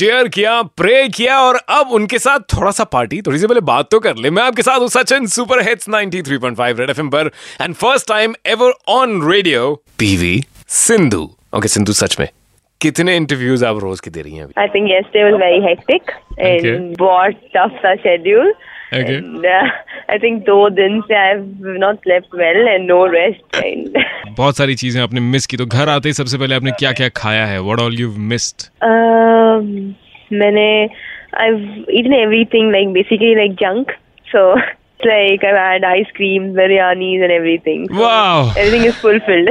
Chair किया pray किया और अब उनके साथ थोड़ा सा पार्टी थोड़ी सी पहले बात तो कर ले मैं आपके साथ हूँ Sachin super hits 93.5 red FM पर and first time ever on radio PV Sindhu okay Sindhu सच में कितने इंटरव्यूज़ आप रोज की दे रही हैं think yesterday was very hectic and Okay. बहुत tough सा schedule. Okay. And uh, I think दो दिन से I've not slept well and no rest. And बहुत सारी चीज़ें आपने मिस की तो घर आते ही सबसे पहले आपने क्या क्या खाया है what all you missed um, मैंने I've eaten everything like basically like junk. So like I've had ice cream, biryanis and everything. So Wow. Everything is fulfilled.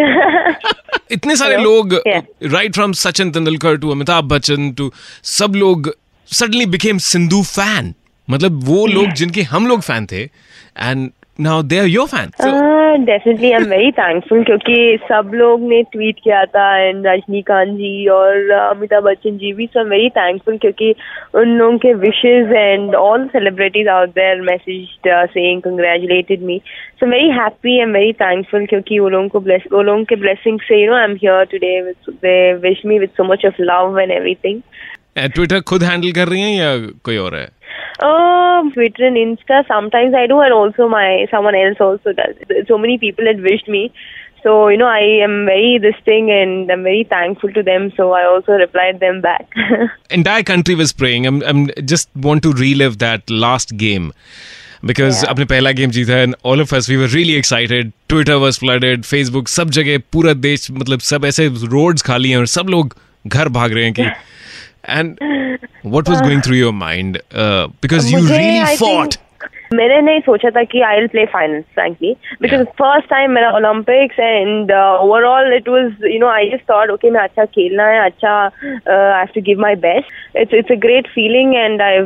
इतने सारे Hello? लोग Yeah. Right from Sachin Tendulkar to Amitabh Bachchan to सब लोग suddenly became Sindhu fan मतलब वो yeah. लोग जिनके हम लोग फ़ैन थे and now they are your fan definitely I am very thankful क्योंकि सब लोग ने ट्वीट किया था एंड रजनीकांत जी और uh, अमिताभ बच्चन जी भी सो वेरी थैंकफुल क्योंकि उन लोगों के wishes and all celebrities out there message saying congratulated me so very happy am very thankful क्योंकि वो लोगों को bless वो लोगों के ब्लेसिंग से you know I am here today they wish me with so much of love and everything Twitter खुद handle कर रही हैं या कोई और है? Um, Twitter and Insta. Sometimes I do, and also my someone else also does. So many people had wished me. So you know, I am very this thing, and I'm very thankful to them. So I also replied them back. entire country was praying. I'm, I'm just want to relive that last game because Yeah. अपने पहला game जीता and all of us we were really excited. Twitter was flooded, Facebook सब जगह पूरा देश मतलब सब ऐसे रोड्स खाली हैं और सब लोग घर भाग रहे हैं कि and what was going through your mind uh, because you मुझे, really I fought. think, मैंने नहीं सोचा था कि I will play finals frankly because Yeah. First time मेरा Olympics and overall it was you know I just thought okay मैं अच्छा खेलना है अच्छा I have to give my best it's it's a great feeling and I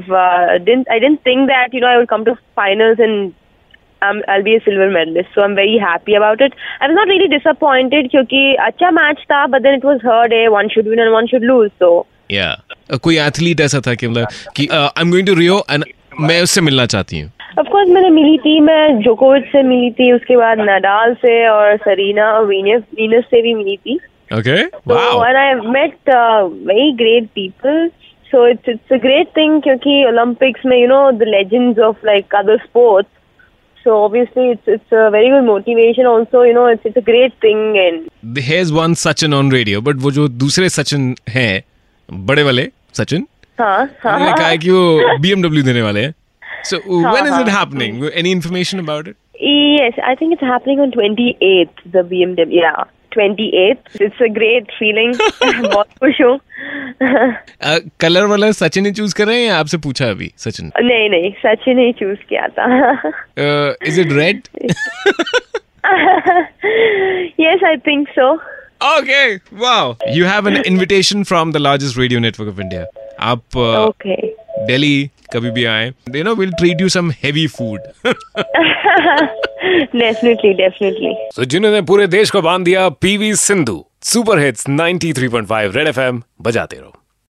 didn't I didn't think that you know I would come to finals and um, I'll be a silver medalist. So I'm very happy about it. I was not really disappointed क्योंकि अच्छा match था but then it was her day. One should win and one should lose. So या uh, कोई athlete ऐसा था कि मतलब कि I am going to Rio and मैं उससे मिलना चाहती हूँ। ऑफकोर्स मैंने मिली थी मैं जोकोविच से मिली थी उसके बाद नडाल से और सरीना और वीनस से भी मिली थी। Okay wow and I met very great people so it's it's a great thing क्योंकि ओलंपिक्स में you know the legends of like other sports So obviously it's it's a very good motivation also you know it's it's a great thing and here's one Sachin on radio but wo jo dusre Sachin hai बड़े वाले सचिन। हाँ, हाँ, हाँ कहा है कि वो BMW देने वाले हैं। So when is it any information about it yes I think it's happening on the BMW yeah it's a great feeling बहुत खुश हूँ। कलर uh, वाला सचिन ही चूज़ कर रहे हैं या आपसे पूछा अभी सचिन? नहीं नहीं सचिन ही चूज़ किया था। Is it red yes I think so Okay, wow. You have an invitation from the largest radio network of India. आप Okay. दिल्ली कभी भी आए you know will treat you some heavy food definitely, definitely. So जिन्होंने पूरे देश को बाँध दिया PV Sindhu super hits 93.5 red FM बजाते रहो